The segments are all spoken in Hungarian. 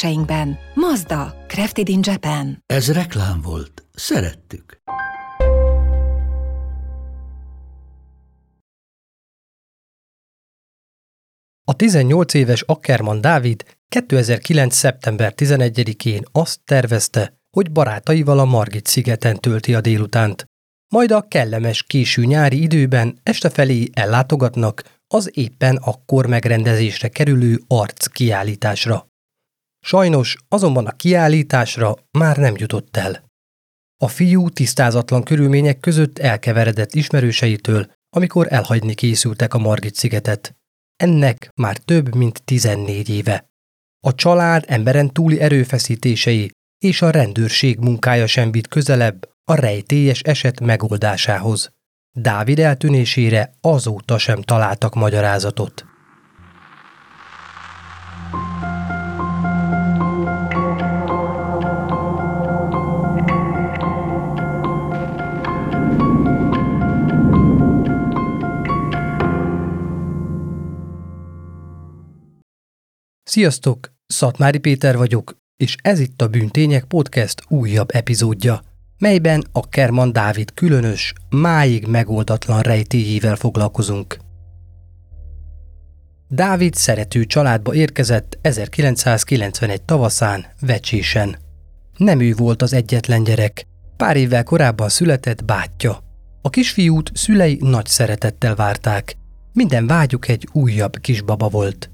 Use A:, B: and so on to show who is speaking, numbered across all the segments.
A: kereskedéseinkben. Mazda, Crafted in Japan.
B: Ez reklám volt. Szerettük.
C: A 18 éves Ackerman Dávid 2009. szeptember 11-én azt tervezte, hogy barátaival a Margit szigeten tölti a délutánt. Majd a kellemes késő nyári időben este felé ellátogatnak az éppen akkor megrendezésre kerülő arc kiállításra. Sajnos azonban a kiállításra már nem jutott el. A fiú tisztázatlan körülmények között elkeveredett ismerőseitől, amikor elhagyni készültek a Margit szigetet. Ennek már több mint 14 éve. A család emberen túli erőfeszítései és a rendőrség munkája sem vitt közelebb a rejtélyes eset megoldásához. Dávid eltűnésére azóta sem találtak magyarázatot. Sziasztok! Szatmári Péter vagyok, és ez itt a Bűntények Podcast újabb epizódja, melyben a Kerman Dávid különös, máig megoldatlan rejtélyével foglalkozunk. Dávid szerető családba érkezett 1991 tavaszán, Vecsésen. Nem ő volt az egyetlen gyerek, pár évvel korábban született bátyja. A kisfiút szülei nagy szeretettel várták. Minden vágyuk egy újabb kisbaba volt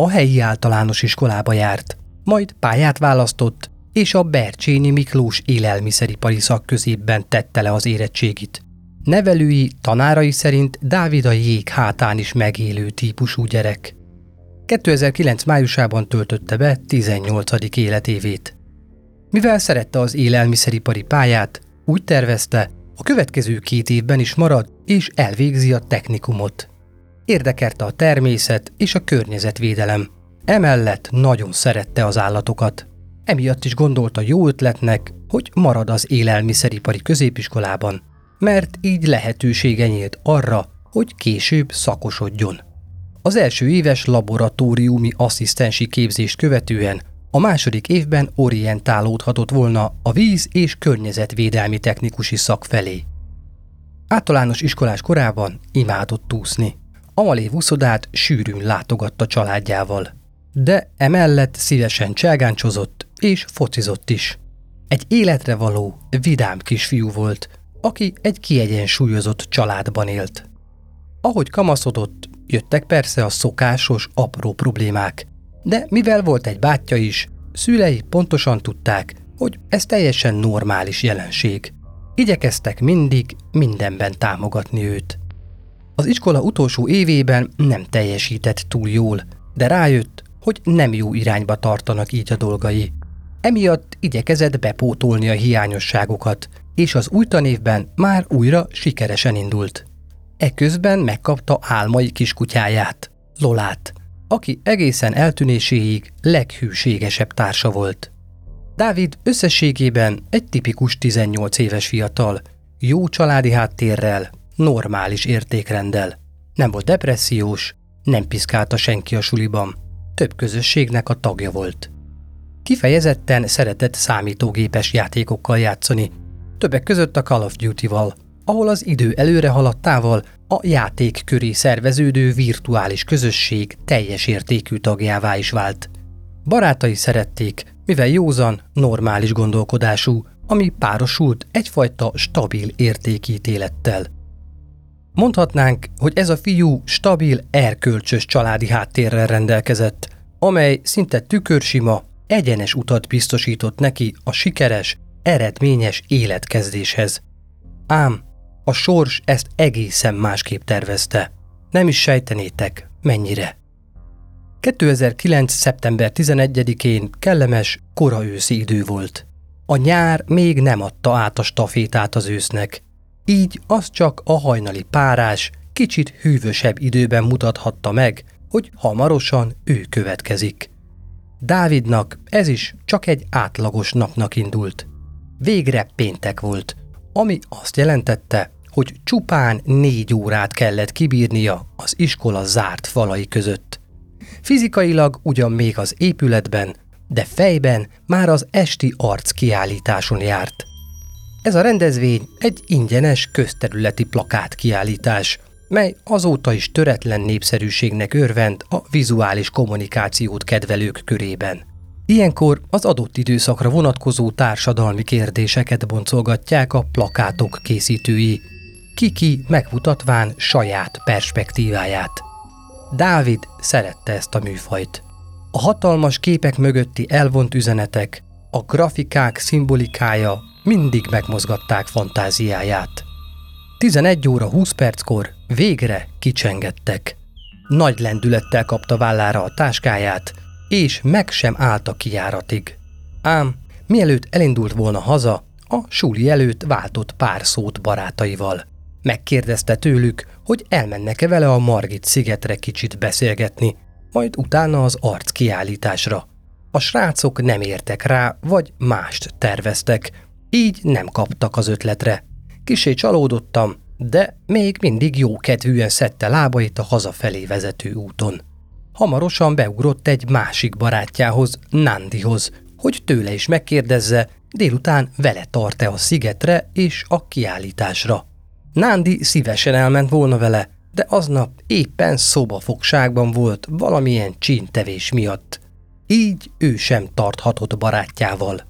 C: a helyi általános iskolába járt, majd pályát választott, és a Bercsényi Miklós élelmiszeripari szakközépben tette le az érettségit. Nevelői, tanárai szerint Dávid a jég hátán is megélő típusú gyerek. 2009 májusában töltötte be 18. életévét. Mivel szerette az élelmiszeripari pályát, úgy tervezte, a következő két évben is marad és elvégzi a technikumot. Érdekelte a természet és a környezetvédelem. Emellett nagyon szerette az állatokat. Emiatt is gondolta jó ötletnek, hogy marad az élelmiszeripari középiskolában, mert így lehetősége nyílt arra, hogy később szakosodjon. Az első éves laboratóriumi asszisztensi képzést követően a második évben orientálódhatott volna a víz- és környezetvédelmi technikusi szak felé. Általános iskolás korában imádott úszni. Amalé úszodát sűrűn látogatta családjával. De emellett szívesen cselgáncsozott és focizott is. Egy életre való, vidám kisfiú volt, aki egy kiegyensúlyozott családban élt. Ahogy kamaszodott, jöttek persze a szokásos, apró problémák, de mivel volt egy bátyja is, szülei pontosan tudták, hogy ez teljesen normális jelenség. Igyekeztek mindig mindenben támogatni őt. Az iskola utolsó évében nem teljesített túl jól, de rájött, hogy nem jó irányba tartanak így a dolgai. Emiatt igyekezett bepótolni a hiányosságokat, és az új tanévben már újra sikeresen indult. Eközben megkapta álmai kiskutyáját, Lolát, aki egészen eltűnéséig leghűségesebb társa volt. Dávid összességében egy tipikus 18 éves fiatal, jó családi háttérrel, normális értékrenddel. Nem volt depressziós, nem piszkálta senki a suliban. Több közösségnek a tagja volt. Kifejezetten szeretett számítógépes játékokkal játszani, többek között a Call of Duty-val, ahol az idő előre haladtával a játék köré szerveződő virtuális közösség teljes értékű tagjává is vált. Barátai szerették, mivel józan, normális gondolkodású, ami párosult egyfajta stabil értékítélettel – Mondhatnánk, hogy ez a fiú stabil, erkölcsös családi háttérrel rendelkezett, amely szinte tükörsima, egyenes utat biztosított neki a sikeres, eredményes életkezdéshez. Ám a sors ezt egészen másképp tervezte. Nem is sejtenétek, mennyire. 2009. szeptember 11-én kellemes, kora őszi idő volt. A nyár még nem adta át a stafétát az ősznek, így az csak a hajnali párás, kicsit hűvösebb időben mutathatta meg, hogy hamarosan ő következik. Dávidnak ez is csak egy átlagos napnak indult. Végre péntek volt, ami azt jelentette, hogy csupán négy órát kellett kibírnia az iskola zárt falai között. Fizikailag ugyan még az épületben, de fejben már az esti arc kiállításon járt. Ez a rendezvény egy ingyenes közterületi plakát kiállítás, mely azóta is töretlen népszerűségnek örvend a vizuális kommunikációt kedvelők körében. Ilyenkor az adott időszakra vonatkozó társadalmi kérdéseket boncolgatják a plakátok készítői, kiki megmutatván saját perspektíváját. Dávid szerette ezt a műfajt. A hatalmas képek mögötti elvont üzenetek, a grafikák szimbolikája mindig megmozgatták fantáziáját. 11 óra 20 perckor végre kicsengettek. Nagy lendülettel kapta vállára a táskáját, és meg sem állt a kijáratig. Ám, mielőtt elindult volna haza, a suli előtt váltott pár szót barátaival. Megkérdezte tőlük, hogy elmennek-e vele a Margit szigetre kicsit beszélgetni, majd utána az arc kiállításra. A srácok nem értek rá, vagy mást terveztek, így nem kaptak az ötletre. Kisé csalódottam, de még mindig jó kedvűen szedte lábait a hazafelé vezető úton. Hamarosan beugrott egy másik barátjához, Nandihoz, hogy tőle is megkérdezze, délután vele tart-e a szigetre és a kiállításra. Nándi szívesen elment volna vele, de aznap éppen szobafogságban volt valamilyen csíntevés miatt. Így ő sem tarthatott barátjával.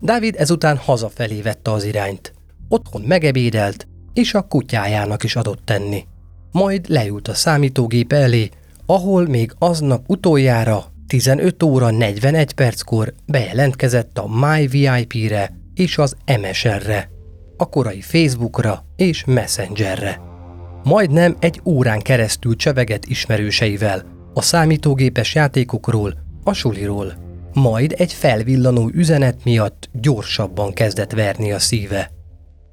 C: Dávid ezután hazafelé vette az irányt. Otthon megebédelt, és a kutyájának is adott tenni. Majd leült a számítógép elé, ahol még aznap utoljára 15 óra 41 perckor bejelentkezett a MyVIP-re és az MSR-re, a korai Facebookra és Messengerre. Majdnem egy órán keresztül cseveget ismerőseivel, a számítógépes játékokról, a suliról. Majd egy felvillanó üzenet miatt gyorsabban kezdett verni a szíve.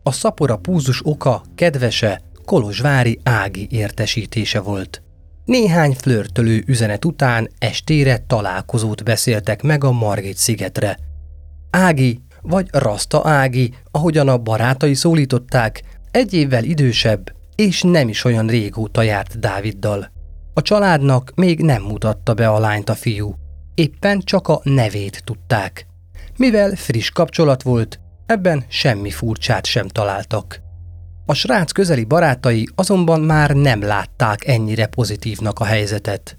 C: A szapora púzus oka kedvese Kolozsvári Ági értesítése volt. Néhány flörtölő üzenet után estére találkozót beszéltek meg a Margit szigetre. Ági, vagy Rasta Ági, ahogyan a barátai szólították, egy évvel idősebb, és nem is olyan régóta járt Dáviddal. A családnak még nem mutatta be a lányt a fiú, éppen csak a nevét tudták. Mivel friss kapcsolat volt, ebben semmi furcsát sem találtak. A srác közeli barátai azonban már nem látták ennyire pozitívnak a helyzetet.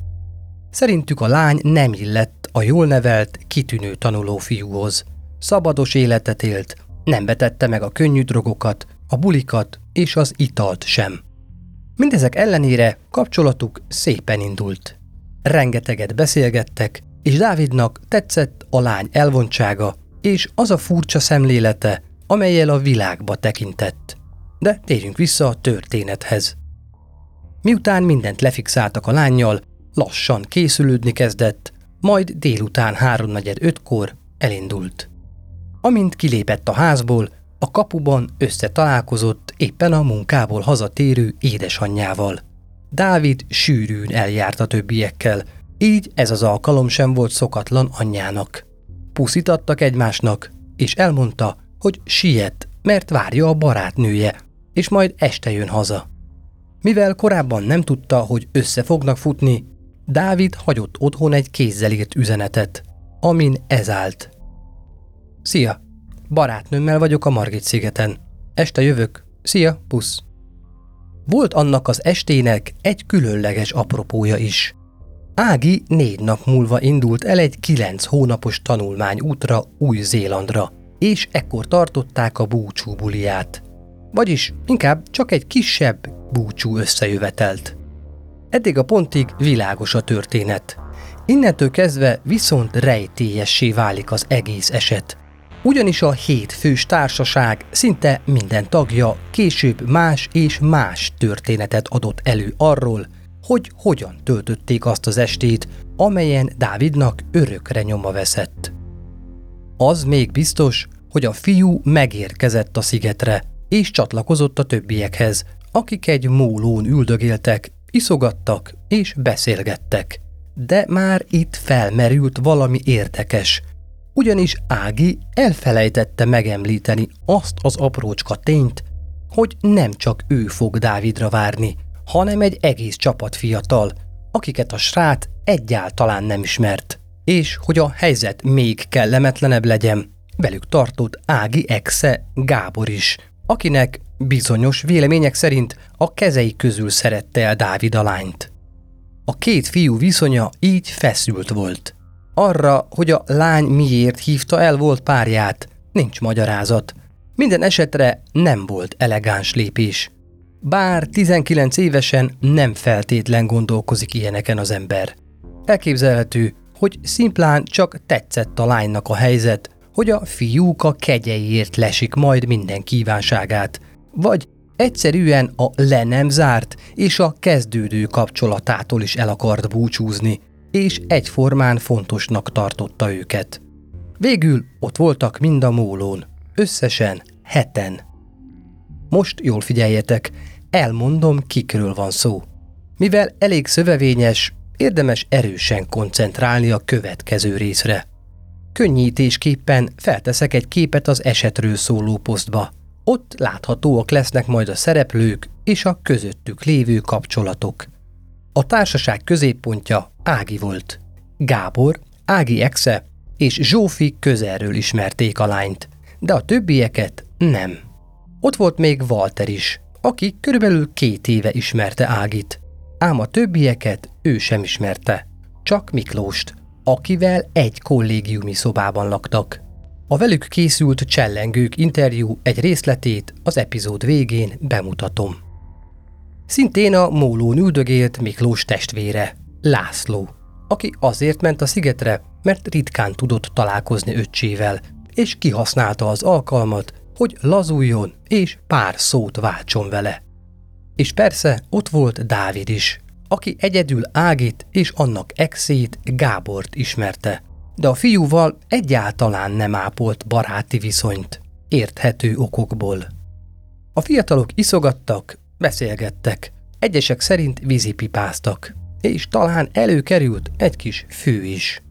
C: Szerintük a lány nem illett a jól nevelt, kitűnő tanuló fiúhoz. Szabados életet élt, nem vetette meg a könnyű drogokat, a bulikat és az italt sem. Mindezek ellenére kapcsolatuk szépen indult. Rengeteget beszélgettek, és Dávidnak tetszett a lány elvontsága és az a furcsa szemlélete, amelyel a világba tekintett. De térjünk vissza a történethez. Miután mindent lefixáltak a lányjal, lassan készülődni kezdett, majd délután háromnegyed ötkor elindult. Amint kilépett a házból, a kapuban összetalálkozott éppen a munkából hazatérő édesanyjával. Dávid sűrűn eljárt a többiekkel, így ez az alkalom sem volt szokatlan anyjának. Puszítattak egymásnak, és elmondta, hogy siet, mert várja a barátnője, és majd este jön haza. Mivel korábban nem tudta, hogy össze fognak futni, Dávid hagyott otthon egy kézzel írt üzenetet, amin ez állt. Szia! Barátnőmmel vagyok a Margit szigeten. Este jövök. Szia, pusz! Volt annak az estének egy különleges apropója is. Ági négy nap múlva indult el egy kilenc hónapos tanulmány útra Új-Zélandra, és ekkor tartották a búcsú buliát. Vagyis inkább csak egy kisebb búcsú összejövetelt. Eddig a pontig világos a történet. Innentől kezdve viszont rejtélyessé válik az egész eset. Ugyanis a hét fős társaság szinte minden tagja később más és más történetet adott elő arról, hogy hogyan töltötték azt az estét, amelyen Dávidnak örökre nyoma veszett. Az még biztos, hogy a fiú megérkezett a szigetre, és csatlakozott a többiekhez, akik egy mólón üldögéltek, iszogattak és beszélgettek. De már itt felmerült valami érdekes, ugyanis Ági elfelejtette megemlíteni azt az aprócska tényt, hogy nem csak ő fog Dávidra várni, hanem egy egész csapat fiatal, akiket a srát egyáltalán nem ismert. És hogy a helyzet még kellemetlenebb legyen, velük tartott Ági exe Gábor is, akinek bizonyos vélemények szerint a kezei közül szerette el Dávid a lányt. A két fiú viszonya így feszült volt. Arra, hogy a lány miért hívta el volt párját, nincs magyarázat. Minden esetre nem volt elegáns lépés. Bár 19 évesen nem feltétlen gondolkozik ilyeneken az ember. Elképzelhető, hogy szimplán csak tetszett a lánynak a helyzet, hogy a fiúk a kegyeiért lesik majd minden kívánságát, vagy egyszerűen a le nem zárt és a kezdődő kapcsolatától is el akart búcsúzni, és egyformán fontosnak tartotta őket. Végül ott voltak mind a mólón, összesen heten. Most jól figyeljetek, elmondom, kikről van szó. Mivel elég szövevényes, érdemes erősen koncentrálni a következő részre. Könnyítésképpen felteszek egy képet az esetről szóló posztba. Ott láthatóak lesznek majd a szereplők és a közöttük lévő kapcsolatok. A társaság középpontja Ági volt. Gábor, Ági exe és Zsófi közelről ismerték a lányt, de a többieket nem. Ott volt még Walter is, aki körülbelül két éve ismerte Ágit, ám a többieket ő sem ismerte, csak Miklóst, akivel egy kollégiumi szobában laktak. A velük készült csellengők interjú egy részletét az epizód végén bemutatom. Szintén a mólón üldögélt Miklós testvére, László, aki azért ment a szigetre, mert ritkán tudott találkozni öccsével, és kihasználta az alkalmat, hogy lazuljon és pár szót váltson vele. És persze ott volt Dávid is, aki egyedül Ágit és annak exét Gábort ismerte, de a fiúval egyáltalán nem ápolt baráti viszonyt, érthető okokból. A fiatalok iszogattak, beszélgettek, egyesek szerint vízipipáztak, és talán előkerült egy kis fő is.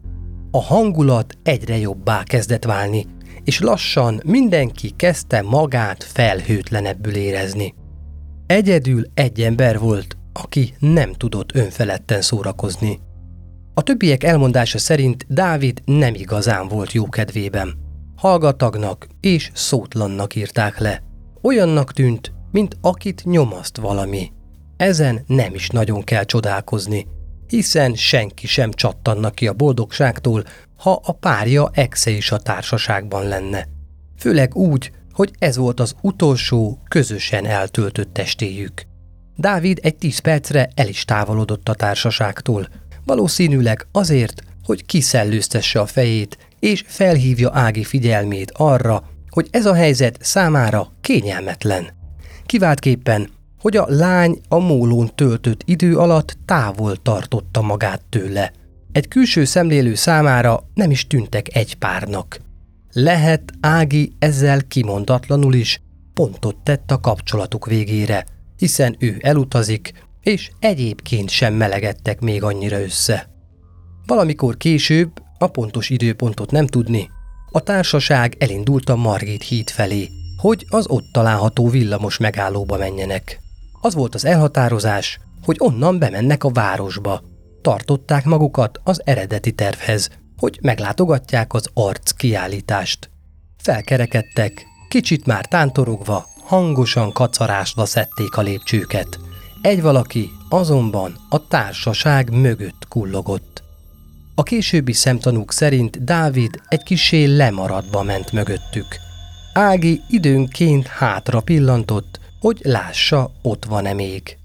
C: A hangulat egyre jobbá kezdett válni, és lassan mindenki kezdte magát felhőtlenebbül érezni. Egyedül egy ember volt, aki nem tudott önfeledten szórakozni. A többiek elmondása szerint Dávid nem igazán volt jó kedvében. Hallgatagnak és szótlannak írták le. Olyannak tűnt, mint akit nyomaszt valami. Ezen nem is nagyon kell csodálkozni, hiszen senki sem csattanna ki a boldogságtól, ha a párja exe is a társaságban lenne. Főleg úgy, hogy ez volt az utolsó, közösen eltöltött testéjük. Dávid egy tíz percre el is távolodott a társaságtól, valószínűleg azért, hogy kiszellőztesse a fejét, és felhívja Ági figyelmét arra, hogy ez a helyzet számára kényelmetlen. Kiváltképpen, hogy a lány a mólón töltött idő alatt távol tartotta magát tőle. Egy külső szemlélő számára nem is tűntek egy párnak. Lehet Ági ezzel kimondatlanul is pontot tett a kapcsolatuk végére, hiszen ő elutazik, és egyébként sem melegedtek még annyira össze. Valamikor később, a pontos időpontot nem tudni, a társaság elindult a Margit híd felé, hogy az ott található villamos megállóba menjenek. Az volt az elhatározás, hogy onnan bemennek a városba. Tartották magukat az eredeti tervhez, hogy meglátogatják az arc kiállítást. Felkerekedtek, kicsit már tántorogva, hangosan kacarásva szedték a lépcsőket. Egy valaki azonban a társaság mögött kullogott. A későbbi szemtanúk szerint Dávid egy kisé lemaradva ment mögöttük. Ági időnként hátra pillantott, hogy lássa, ott van-e még.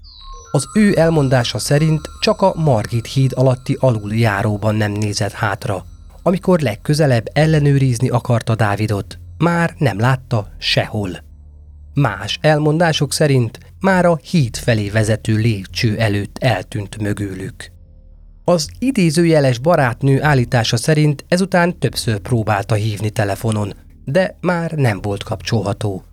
C: Az ő elmondása szerint csak a Margit híd alatti aluljáróban nem nézett hátra. Amikor legközelebb ellenőrizni akarta Dávidot, már nem látta sehol. Más elmondások szerint már a híd felé vezető lépcső előtt eltűnt mögülük. Az idézőjeles barátnő állítása szerint ezután többször próbálta hívni telefonon, de már nem volt kapcsolható.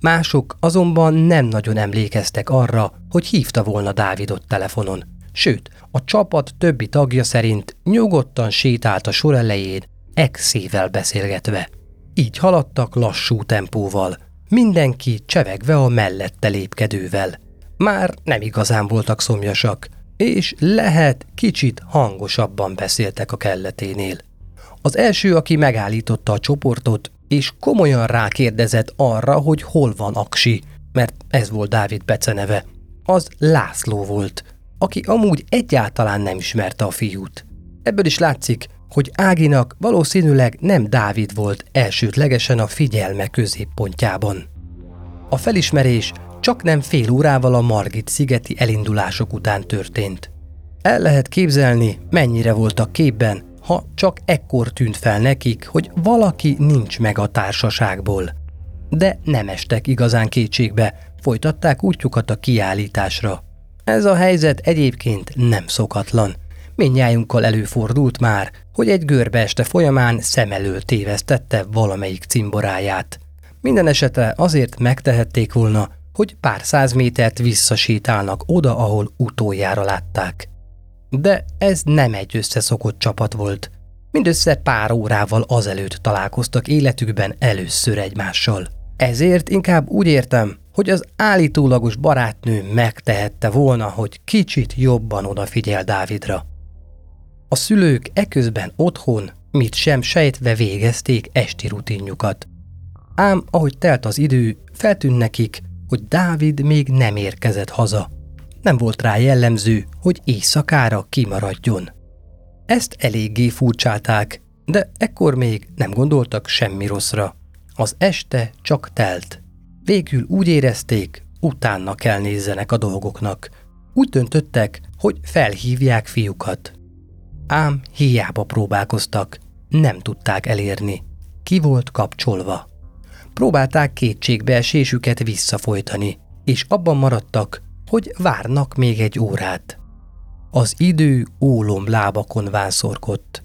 C: Mások azonban nem nagyon emlékeztek arra, hogy hívta volna Dávidot telefonon. Sőt, a csapat többi tagja szerint nyugodtan sétált a sor elején, exével beszélgetve. Így haladtak lassú tempóval, mindenki csevegve a mellette lépkedővel. Már nem igazán voltak szomjasak, és lehet kicsit hangosabban beszéltek a kelleténél. Az első, aki megállította a csoportot, és komolyan rákérdezett arra, hogy hol van Aksi, mert ez volt Dávid beceneve, az László volt, aki amúgy egyáltalán nem ismerte a fiút. Ebből is látszik, hogy Áginak valószínűleg nem Dávid volt elsődlegesen a figyelme középpontjában. A felismerés csak nem fél órával a Margit szigeti elindulások után történt. El lehet képzelni, mennyire voltak képben, ha csak ekkor tűnt fel nekik, hogy valaki nincs meg a társaságból. De nem estek igazán kétségbe, folytatták útjukat a kiállításra. Ez a helyzet egyébként nem szokatlan. Mindnyájunkkal előfordult már, hogy egy görbe este folyamán szem elől tévesztette valamelyik cimboráját. Minden esetre azért megtehették volna, hogy pár száz métert visszasétálnak oda, ahol utoljára látták. De ez nem egy összeszokott csapat volt. Mindössze pár órával azelőtt találkoztak életükben először egymással. Ezért inkább úgy értem, hogy az állítólagos barátnő megtehette volna, hogy kicsit jobban odafigyel Dávidra. A szülők eközben otthon, mit sem sejtve végezték esti rutinjukat. Ám ahogy telt az idő, feltűnt nekik, hogy Dávid még nem érkezett haza. Nem volt rá jellemző, hogy éjszakára kimaradjon. Ezt eléggé furcsálták, de ekkor még nem gondoltak semmi rosszra. Az este csak telt. Végül úgy érezték, utána kell nézzenek a dolgoknak. Úgy döntöttek, hogy felhívják fiúkat. Ám hiába próbálkoztak, nem tudták elérni. Ki volt kapcsolva. Próbálták kétségbeesésüket visszafolytani, és abban maradtak, hogy várnak még egy órát. Az idő ólom lábakon vánszorgott.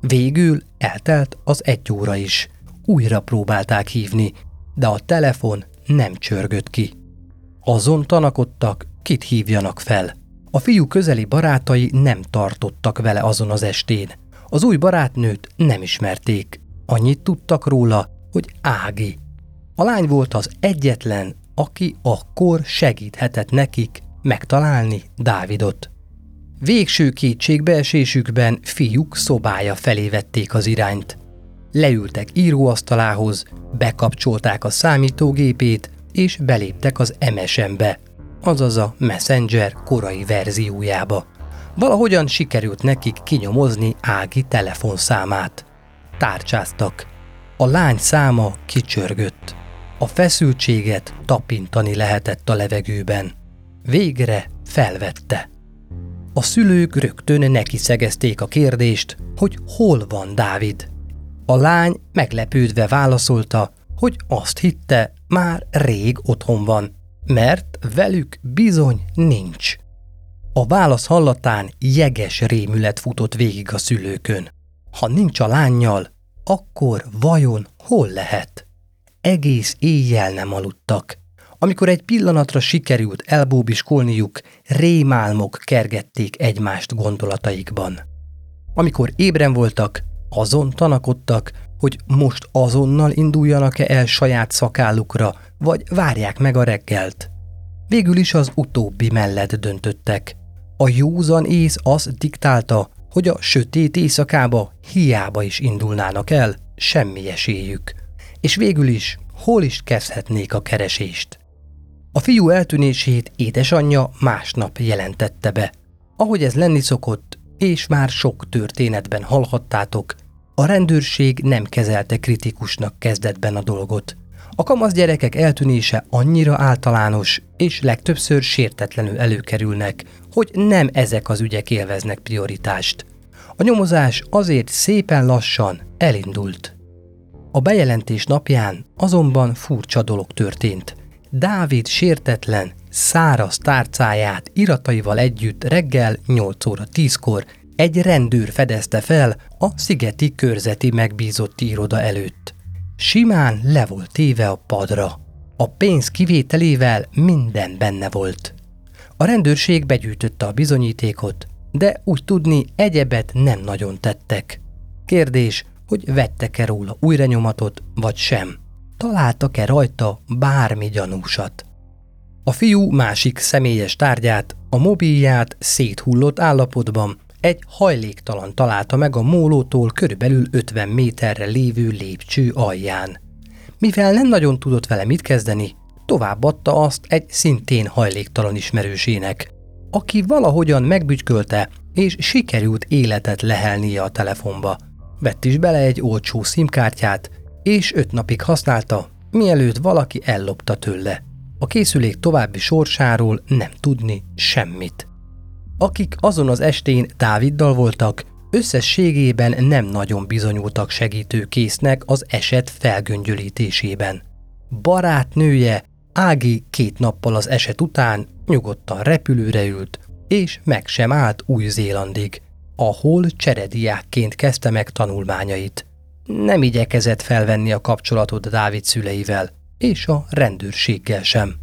C: Végül eltelt az egy óra is. Újra próbálták hívni, de a telefon nem csörgött ki. Azon tanakodtak, kit hívjanak fel. A fiú közeli barátai nem tartottak vele azon az estén. Az új barátnőt nem ismerték. Annyit tudtak róla, hogy Ági. A lány volt az egyetlen, aki akkor segíthetett nekik megtalálni Dávidot. Végső kétségbeesésükben fiúk szobája felé vették az irányt. Leültek íróasztalához, bekapcsolták a számítógépét, és beléptek az MSN-be, azaz a Messenger korai verziójába. Valahogyan sikerült nekik kinyomozni Ági telefonszámát. Tárcsáztak. A lány száma kicsörgött. A feszültséget tapintani lehetett a levegőben. Végre felvette. A szülők rögtön neki szegezték a kérdést, hogy hol van Dávid. A lány meglepődve válaszolta, hogy azt hitte, már rég otthon van, mert velük bizony nincs. A válasz hallatán jeges rémület futott végig a szülőkön. Ha nincs a lányjal, akkor vajon hol lehet? Egész éjjel nem aludtak. Amikor egy pillanatra sikerült elbóbiskolniuk, rémálmok kergették egymást gondolataikban. Amikor ébren voltak, azon tanakodtak, hogy most azonnal induljanak-e el saját szakállukra, vagy várják meg a reggelt. Végül is az utóbbi mellett döntöttek. A józan ész az diktálta, hogy a sötét éjszakába hiába is indulnának el, semmi esélyük. És végül is hol is kezdhetnék a keresést. A fiú eltűnését édesanyja másnap jelentette be. Ahogy ez lenni szokott, és már sok történetben hallhattátok, a rendőrség nem kezelte kritikusnak kezdetben a dolgot. A kamasz gyerekek eltűnése annyira általános, és legtöbbször sértetlenül előkerülnek, hogy nem ezek az ügyek élveznek prioritást. A nyomozás azért szépen lassan elindult. A bejelentés napján azonban furcsa dolog történt. Dávid sértetlen, száraz tárcáját irataival együtt reggel 8 óra 10-kor egy rendőr fedezte fel a szigeti körzeti megbízott iroda előtt. Simán le volt téve a padra. A pénz kivételével minden benne volt. A rendőrség begyűjtötte a bizonyítékot, de úgy tudni egyebet nem nagyon tettek. Kérdés, hogy vettek-e róla újranyomatot, vagy sem. Találtak-e rajta bármi gyanúsat. A fiú másik személyes tárgyát, a mobilját széthullott állapotban egy hajléktalan találta meg a mólótól körülbelül 50 méterre lévő lépcső alján. Mivel nem nagyon tudott vele mit kezdeni, továbbadta azt egy szintén hajléktalan ismerősének, aki valahogyan megbütykölte, és sikerült életet lehelnie a telefonba. Vett is bele egy olcsó szimkártyát, és öt napig használta, mielőtt valaki ellopta tőle. A készülék további sorsáról nem tudni semmit. Akik azon az estén Dáviddal voltak, összességében nem nagyon bizonyultak segítőkésznek az eset felgöngyölítésében. Barátnője Ági két nappal az eset után nyugodtan repülőre ült, és meg sem állt Új-Zélandig, ahol cserediákként kezdte meg tanulmányait. Nem igyekezett felvenni a kapcsolatot Dávid szüleivel, és a rendőrséggel sem.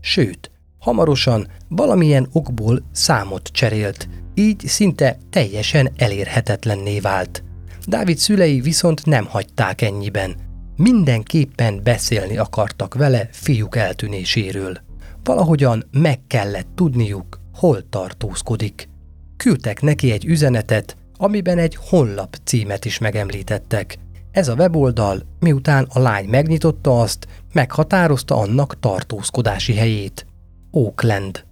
C: Sőt, hamarosan valamilyen okból számot cserélt, így szinte teljesen elérhetetlenné vált. Dávid szülei viszont nem hagyták ennyiben. Mindenképpen beszélni akartak vele fiúk eltűnéséről. Valahogyan meg kellett tudniuk, hol tartózkodik. Küldtek neki egy üzenetet, amiben egy honlap címet is megemlítettek. Ez a weboldal, miután a lány megnyitotta azt, meghatározta annak tartózkodási helyét. Oakland.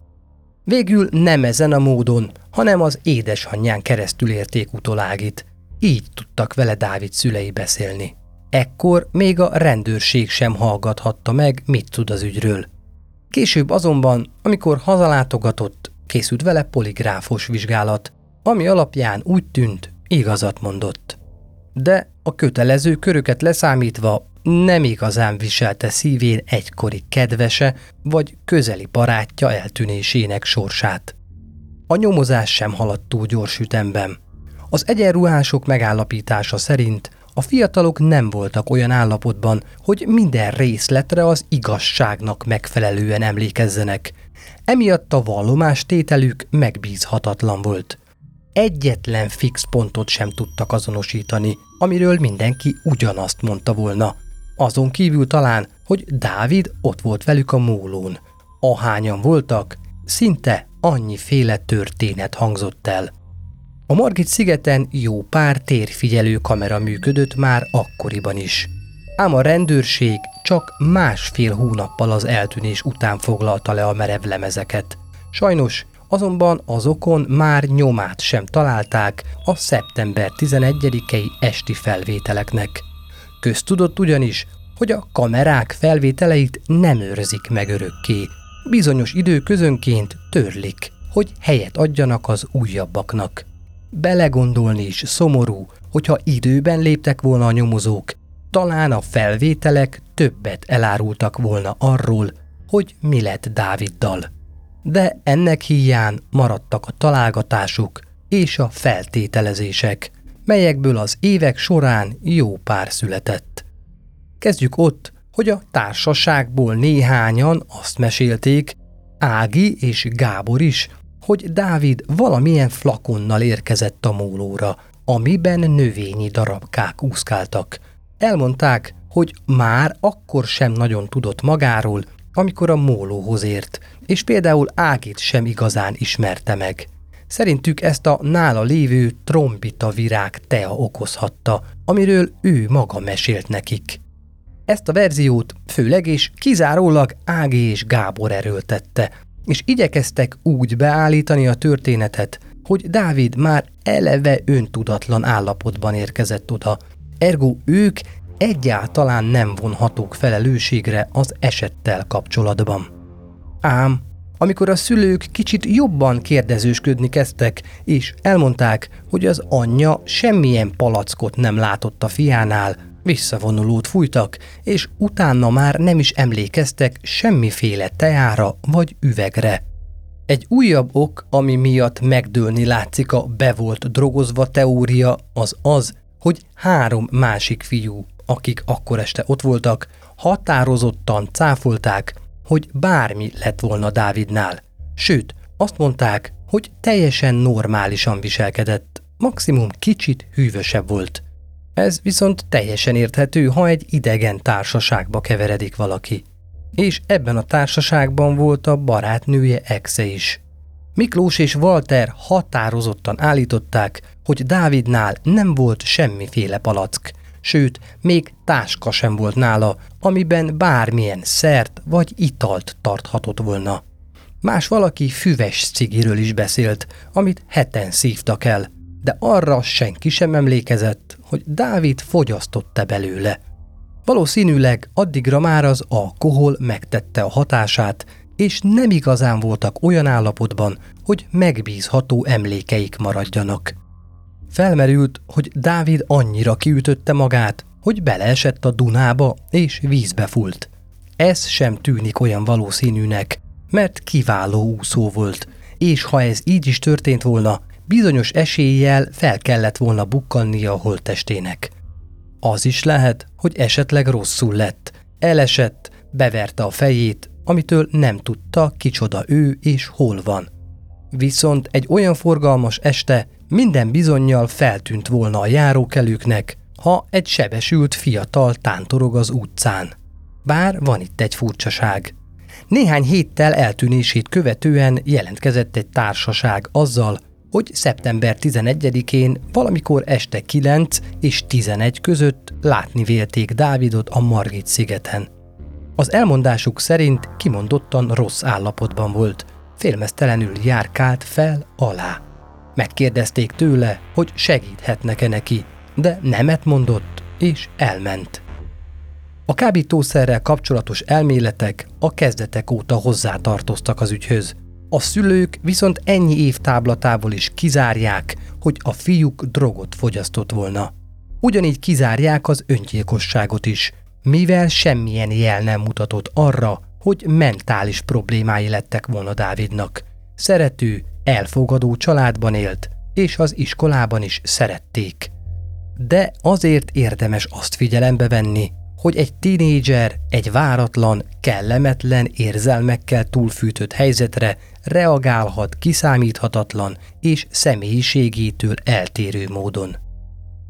C: Végül nem ezen a módon, hanem az édesanyján keresztül érték utolágit. Így tudtak vele Dávid szülei beszélni. Ekkor még a rendőrség sem hallgathatta meg, mit tud az ügyről. Később azonban, amikor hazalátogatott, készült vele poligráfos vizsgálat, ami alapján úgy tűnt, igazat mondott. De a kötelező köröket leszámítva nem igazán viselte szívén egykori kedvese vagy közeli barátja eltűnésének sorsát. A nyomozás sem haladt túl gyors ütemben. Az egyenruhások megállapítása szerint a fiatalok nem voltak olyan állapotban, hogy minden részletre az igazságnak megfelelően emlékezzenek. Emiatt a vallomástételük megbízhatatlan volt. Egyetlen fix pontot sem tudtak azonosítani, amiről mindenki ugyanazt mondta volna. Azon kívül talán, hogy Dávid ott volt velük a mólón. Ahányan voltak, szinte annyiféle történet hangzott el. A Margit szigeten jó pár térfigyelő kamera működött már akkoriban is. Ám a rendőrség csak másfél hónappal az eltűnés után foglalta le a merev lemezeket. Sajnos azonban azokon már nyomát sem találták a szeptember 11-i esti felvételeknek. Köztudott ugyanis, hogy a kamerák felvételeit nem őrzik meg örökké. Bizonyos időközönként törlik, hogy helyet adjanak az újabbaknak. Belegondolni is szomorú, hogyha időben léptek volna a nyomozók, talán a felvételek többet elárultak volna arról, hogy mi lett Dáviddal. De ennek híján maradtak a találgatásuk és a feltételezések, melyekből az évek során jó pár született. Kezdjük ott, hogy a társaságból néhányan azt mesélték, Ági és Gábor is, hogy Dávid valamilyen flakonnal érkezett a mólóra, amiben növényi darabkák úszkáltak. Elmondták, hogy már akkor sem nagyon tudott magáról, amikor a mólóhoz ért, és például Ágit sem igazán ismerte meg. Szerintük ezt a nála lévő trombita virág tea okozhatta, amiről ő maga mesélt nekik. Ezt a verziót főleg és kizárólag Ági és Gábor erőltette, és igyekeztek úgy beállítani a történetet, hogy Dávid már eleve öntudatlan állapotban érkezett oda, ergo ők egyáltalán nem vonhatók felelősségre az esettel kapcsolatban. Ám amikor a szülők kicsit jobban kérdezősködni kezdtek, és elmondták, hogy az anyja semmilyen palackot nem látott a fiánál, visszavonulót fújtak, és utána már nem is emlékeztek semmiféle teára vagy üvegre. Egy újabb ok, ami miatt megdőlni látszik a bevolt drogozva teória, az az, hogy három másik fiú, akik akkor este ott voltak, határozottan cáfolták, hogy bármi lett volna Dávidnál. Sőt, azt mondták, hogy teljesen normálisan viselkedett, maximum kicsit hűvösebb volt. Ez viszont teljesen érthető, ha egy idegen társaságba keveredik valaki. És ebben a társaságban volt a barátnője exe is. Miklós és Walter határozottan állították, hogy Dávidnál nem volt semmiféle palack, sőt, még táska sem volt nála, amiben bármilyen szert vagy italt tarthatott volna. Más valaki füves cigiről is beszélt, amit heten szívtak el, de arra senki sem emlékezett, hogy Dávid fogyasztotta belőle. Valószínűleg addigra már az alkohol megtette a hatását, és nem igazán voltak olyan állapotban, hogy megbízható emlékeik maradjanak. Felmerült, hogy Dávid annyira kiütötte magát, hogy beleesett a Dunába és vízbe fult. Ez sem tűnik olyan valószínűnek, mert kiváló úszó volt, és ha ez így is történt volna, bizonyos eséllyel fel kellett volna bukkannia a holttestének. Az is lehet, hogy esetleg rosszul lett, elesett, beverte a fejét, amitől nem tudta, kicsoda ő és hol van. Viszont egy olyan forgalmas este minden bizonyal feltűnt volna a járókelőknek, ha egy sebesült fiatal tántorog az utcán. Bár van itt egy furcsaság. Néhány héttel eltűnését követően jelentkezett egy társaság azzal, hogy szeptember 11-én valamikor este 9 és 11 között látni vélték Dávidot a Margit szigeten. Az elmondásuk szerint kimondottan rossz állapotban volt, félmeztelenül járkált fel alá. Megkérdezték tőle, hogy segíthetnek-e neki, de nemet mondott, és elment. A kábítószerrel kapcsolatos elméletek a kezdetek óta hozzátartoztak az ügyhöz. A szülők viszont ennyi év táblatából is kizárják, hogy a fiúk drogot fogyasztott volna. Ugyanígy kizárják az öngyilkosságot is, mivel semmilyen jel nem mutatott arra, hogy mentális problémái lettek volna Dávidnak. Szerető, elfogadó családban élt, és az iskolában is szerették. De azért érdemes azt figyelembe venni, hogy egy tinédzser egy váratlan, kellemetlen érzelmekkel túlfűtött helyzetre reagálhat kiszámíthatatlan és személyiségétől eltérő módon.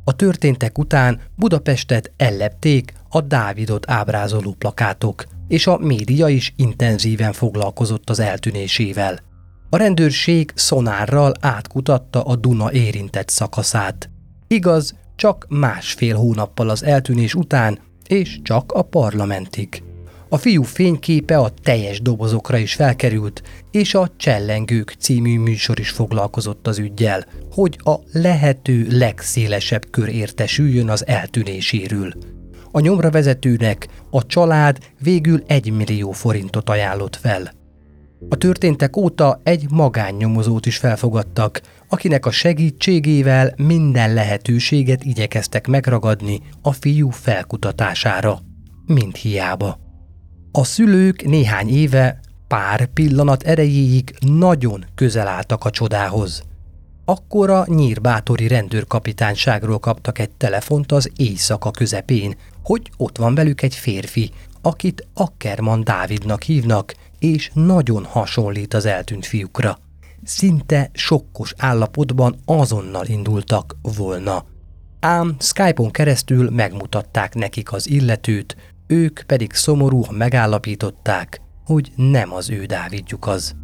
C: A történtek után Budapestet ellepték a Dávidot ábrázoló plakátok, és a média is intenzíven foglalkozott az eltűnésével. A rendőrség szonárral átkutatta a Duna érintett szakaszát. Igaz, csak másfél hónappal az eltűnés után, és csak a parlamentig. A fiú fényképe a teljes dobozokra is felkerült, és a Csellengők című műsor is foglalkozott az ügyjel, hogy a lehető legszélesebb kör értesüljön az eltűnéséről. A nyomra vezetőnek a család végül egy millió forintot ajánlott fel. A történtek óta egy magánnyomozót is felfogadtak, akinek a segítségével minden lehetőséget igyekeztek megragadni a fiú felkutatására. Mind hiába. A szülők néhány éve pár pillanat erejéig nagyon közel álltak a csodához. Akkor a nyírbátori rendőrkapitányságról kaptak egy telefont az éjszaka közepén, hogy ott van velük egy férfi, akit Ackerman Dávidnak hívnak, és nagyon hasonlít az eltűnt fiúkra. Szinte sokkos állapotban azonnal indultak volna. Ám Skype-on keresztül megmutatták nekik az illetőt, ők pedig szomorúan megállapították, hogy nem az ő Dávidjuk az.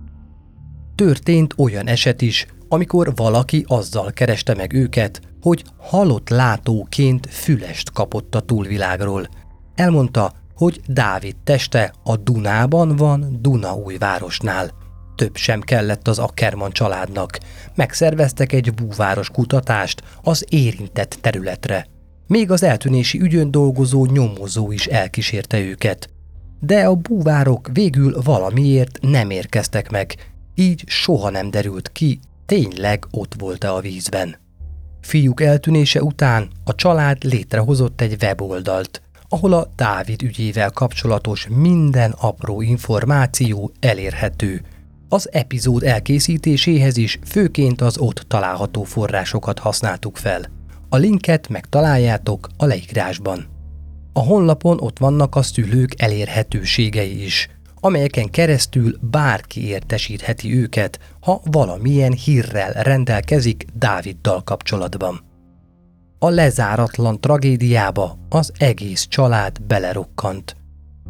C: Történt olyan eset is, amikor valaki azzal kereste meg őket, hogy halott látóként fülest kapott a túlvilágról. Elmondta, hogy Dávid teste a Dunában van Dunaújvárosnál. Több sem kellett az Ackerman családnak. Megszerveztek egy búváros kutatást az érintett területre. Még az eltűnési ügyön dolgozó nyomozó is elkísérte őket. De a búvárok végül valamiért nem érkeztek meg, így soha nem derült ki, tényleg ott volt-e a vízben. Fiúk eltűnése után a család létrehozott egy weboldalt, ahol a Dávid ügyével kapcsolatos minden apró információ elérhető. Az epizód elkészítéséhez is főként az ott található forrásokat használtuk fel. A linket megtaláljátok a leírásban. A honlapon ott vannak a szülők elérhetőségei is, amelyeken keresztül bárki értesítheti őket, ha valamilyen hírrel rendelkezik Dáviddal kapcsolatban. A lezáratlan tragédiába az egész család belerokkant.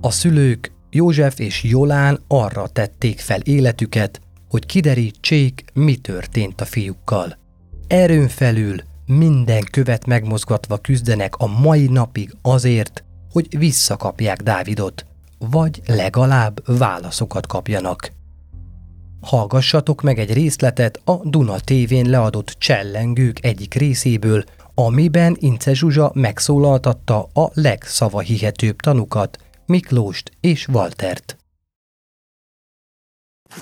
C: A szülők József és Jolán arra tették fel életüket, hogy kiderítsék, mi történt a fiúkkal. Erőn felül minden követ megmozgatva küzdenek a mai napig azért, hogy visszakapják Dávidot, vagy legalább válaszokat kapjanak. Hallgassatok meg egy részletet a Duna tévén leadott csellengők egyik részéből, amiben Ince Zsuzsa megszólaltatta a legszavahihetőbb tanukat, Miklóst és Waltert.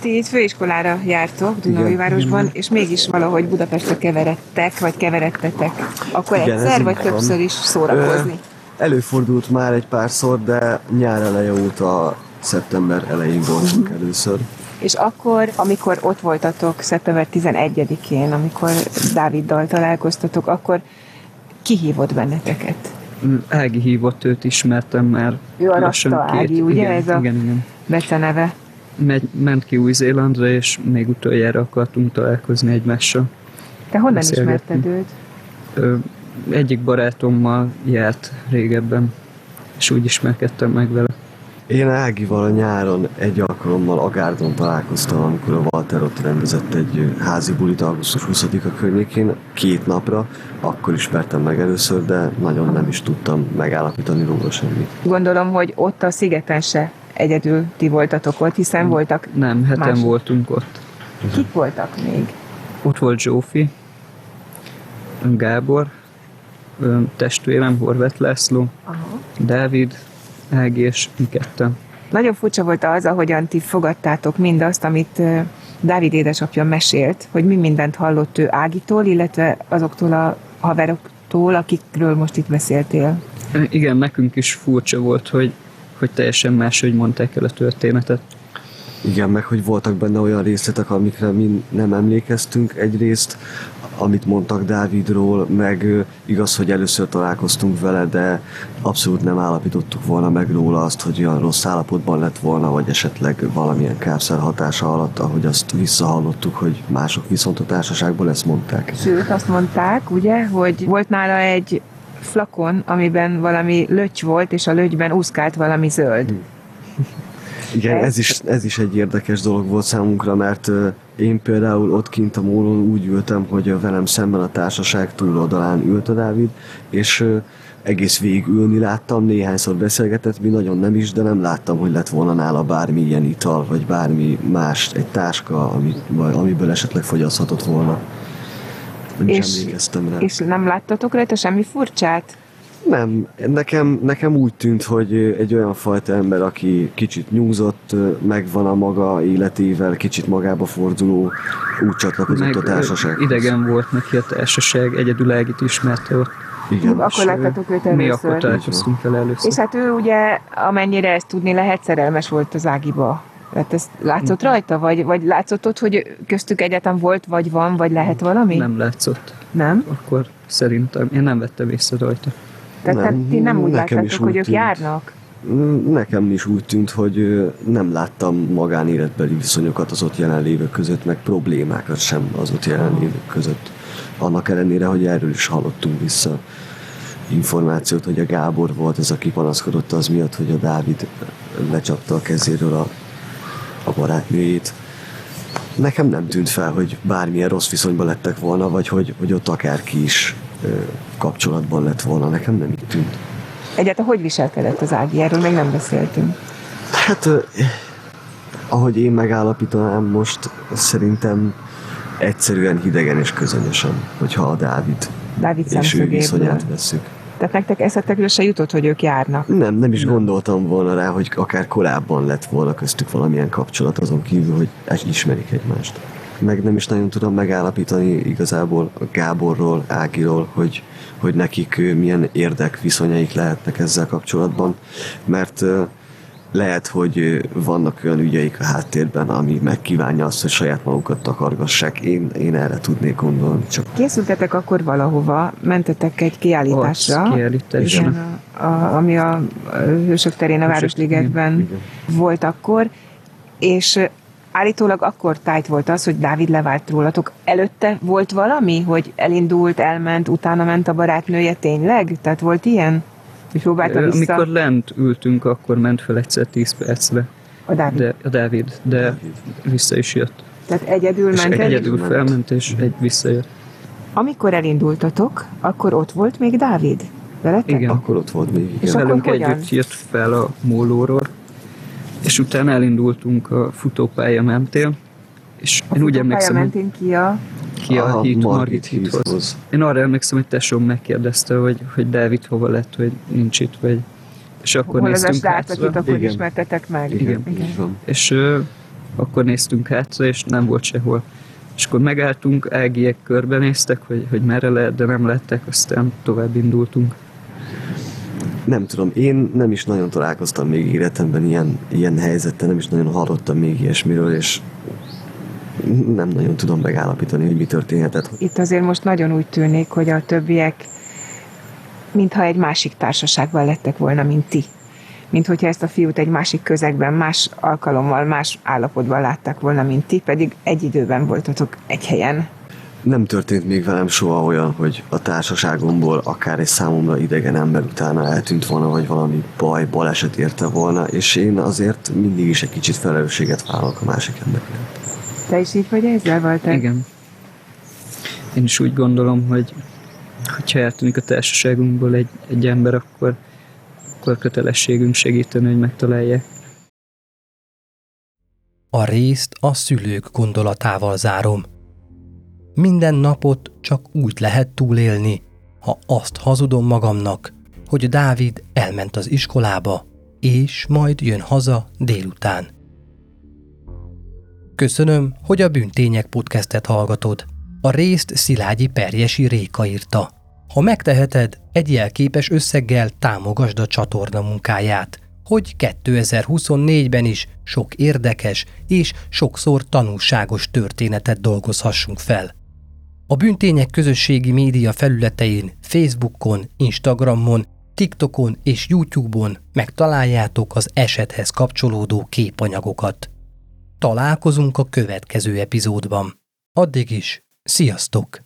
D: Ti itt főiskolára jártok Dunaújvárosban, és mégis valahogy Budapestre keveredtek, vagy keveredtetek. Akkor
E: Igen,
D: egyszer, vagy többször is szórakozni?
E: Előfordult már egy párszor, de nyár eleje óta szeptember elején voltunk először.
D: És akkor, amikor ott voltatok szeptember 11-én, amikor Dáviddal találkoztatok, akkor kihívott benneteket?
F: Mm, Ági hívott, őt ismertem már.
D: Ő a Rasta Ági, ugye?
F: Igen,
D: Ez a-
F: igen, igen.
D: Beceneve.
F: Megy, ment ki Új-Zélandra, és még utoljára akartunk találkozni egymással.
D: Te honnan ismerted őt?
F: Ö, egyik barátommal járt régebben, és úgy ismerkedtem meg vele.
E: Én Ágival a nyáron egy alkalommal Agárdon találkoztam, amikor a Walter ott rendezett egy házi bulit augusztus 20-a környékén, két napra, akkor ismertem meg először, de nagyon nem is tudtam megállapítani róla semmit.
D: Gondolom, hogy ott a szigeten se egyedül ti voltatok ott, hiszen voltak.
F: Nem, heten
D: Más-
F: voltunk ott.
D: Kik voltak még?
F: Ott volt Zsófi, Gábor, testvérem Horváth László,
D: Aha.
F: Dávid, Ági és mi ketten.
D: Nagyon furcsa volt az, ahogyan ti fogadtátok mindazt, amit Dávid édesapja mesélt, hogy mi mindent hallott ő Ágitól, illetve azoktól a haveroktól, akikről most itt beszéltél.
F: Igen, nekünk is furcsa volt, hogy, hogy teljesen máshogy mondták el a történetet.
E: Igen, meg hogy voltak benne olyan részletek, amikre mi nem emlékeztünk egyrészt, amit mondtak Dávidról, meg igaz, hogy először találkoztunk vele, de abszolút nem állapítottuk volna meg róla azt, hogy olyan rossz állapotban lett volna, vagy esetleg valamilyen kárszer hatása alatt, ahogy azt visszahallottuk, hogy mások viszont a társaságból ezt mondták.
D: Sőt, azt mondták, ugye, hogy volt nála egy flakon, amiben valami löty volt, és a lötyben úszkált valami zöld.
E: Igen, ez is, ez is egy érdekes dolog volt számunkra, mert én például ott kint a mólon úgy ültem, hogy velem szemben a társaság túloldalán ült a Dávid, és egész végig ülni láttam, néhányszor beszélgetett, mi nagyon nem is, de nem láttam, hogy lett volna nála bármi ilyen ital, vagy bármi más, egy táska, ami, amiből esetleg fogyaszthatott volna. Nem is
D: És-
E: emlékeztem rá.
D: És nem láttatok rajta semmi furcsát?
E: Nem, nekem, nekem úgy tűnt, hogy egy olyan fajta ember, aki kicsit nyúzott, megvan a maga életével, kicsit magába forduló, úgy csatlakozott
F: Meg
E: a társasághoz.
F: idegen volt neki a társaság, egyedül Ágit ismerte ott.
E: Igen,
D: Akkor láttatok őt
F: Mi akkor
D: először.
F: találkoztunk vele először.
D: És hát ő ugye, amennyire ezt tudni lehet, szerelmes volt az Ágiba. Tehát ezt látszott rajta? Vagy, vagy látszott ott, hogy köztük egyetem volt, vagy van, vagy lehet valami?
F: Nem látszott.
D: Nem?
F: Akkor szerintem, én nem vettem észre rajta.
D: Tehát
E: Nem,
D: nem, ti nem úgy láttátok, hogy
E: úgy
D: ők
E: tűnt.
D: járnak?
E: Nekem is úgy tűnt, hogy nem láttam magánéletbeli viszonyokat az ott jelenlévők között, meg problémákat sem az ott jelenlévők között. Annak ellenére, hogy erről is hallottunk vissza információt, hogy a Gábor volt az, aki panaszkodott az miatt, hogy a Dávid lecsapta a kezéről a, a barátnőjét. Nekem nem tűnt fel, hogy bármilyen rossz viszonyban lettek volna, vagy hogy, hogy ott akárki is kapcsolatban lett volna. Nekem nem így tűnt.
D: Egyáltalán hogy viselkedett az Ági? Erről még nem beszéltünk.
E: Hát, ahogy én megállapítanám most, szerintem egyszerűen hidegen és közönösen, hogyha a Dávid
D: Dávid
E: és ő viszonyát veszük.
D: Tehát nektek eszetekről se jutott, hogy ők járnak.
E: Nem, nem is gondoltam volna rá, hogy akár korábban lett volna köztük valamilyen kapcsolat, azon kívül, hogy ismerik egymást. Meg nem is nagyon tudom megállapítani igazából Gáborról, Ágiról, hogy, hogy nekik milyen érdek viszonyaik lehetnek ezzel kapcsolatban, mert ö, lehet, hogy vannak olyan ügyeik a háttérben, ami megkívánja azt, hogy saját magukat takargassák. Én, én erre tudnék gondolni. Csak
D: Készültetek akkor valahova, mentetek egy kiállításra.
F: Arc.
D: Igen, a, a, ami a, a Hősök terén a Városligetben volt akkor, és állítólag akkor tájt volt az, hogy Dávid levált rólatok. Előtte volt valami, hogy elindult, elment, utána ment a barátnője tényleg? Tehát volt ilyen? Próbálta vissza
F: Amikor lent ültünk, akkor ment fel egyszer 10 percre.
D: a Dávid.
F: De, a Dávid, de vissza is jött.
D: Tehát egyedül
F: És
D: ment
F: egyedül felment, és egy visszajött.
D: Amikor elindultatok, akkor ott volt még Dávid? Veletek?
F: Igen.
E: akkor ott volt még.
D: És
E: Igen.
D: akkor
F: Velünk
D: hogyan?
F: együtt jött fel a mólóról, és utána elindultunk a futópálya mentén, és
D: A
F: én úgy emlékszem,
D: mentén ki a...
F: ki a
E: A
F: híd,
E: Margit
F: hídhoz. Én arra emlékszem, hogy tesóm megkérdezte, hogy, hogy Dávid hova lett, hogy nincs itt, vagy... És akkor
D: Hol
F: néztünk hátra,
D: akkor
E: Igen.
D: ismertetek meg?
F: Igen.
E: Így van.
F: és ö, akkor néztünk hátra, és nem volt sehol. És akkor megálltunk, ágiek körbenéztek, hogy, hogy merre lehet, de nem lettek, aztán tovább indultunk.
E: Nem tudom, én nem is nagyon találkoztam még életemben ilyen, ilyen helyzettel, nem is nagyon hallottam még ilyesmiről, és nem nagyon tudom megállapítani, hogy mi történhetett.
D: Itt azért most nagyon úgy tűnik, hogy a többiek mintha egy másik társaságban lettek volna, mint ti. Mint hogyha ezt a fiút egy másik közegben, más alkalommal, más állapotban látták volna, mint ti, pedig egy időben voltatok egy helyen.
E: Nem történt még velem soha olyan, hogy a társaságomból akár egy számomra idegen ember utána eltűnt volna, vagy valami baj, baleset érte volna, és én azért mindig is egy kicsit felelősséget vállalok a másik embernek.
D: Te is így vagy ezzel, Walter?
F: Igen. Én is úgy gondolom, hogy hogyha eltűnik a társaságunkból egy, egy ember, akkor, akkor kötelességünk segíteni, hogy megtalálják.
C: A részt a szülők gondolatával zárom. Minden napot csak úgy lehet túlélni, ha azt hazudom magamnak, hogy Dávid elment az iskolába, és majd jön haza délután. Köszönöm, hogy a Bűntények podcastet hallgatod. A részt Szilágyi Perjesi Réka írta. Ha megteheted, egy jelképes összeggel támogasd a csatorna munkáját, hogy 2024-ben is sok érdekes és sokszor tanulságos történetet dolgozhassunk fel. A Bűntények közösségi média felületein, Facebookon, Instagramon, TikTokon és YouTube-on megtaláljátok az esethez kapcsolódó képanyagokat. Találkozunk a következő epizódban. Addig is, sziasztok!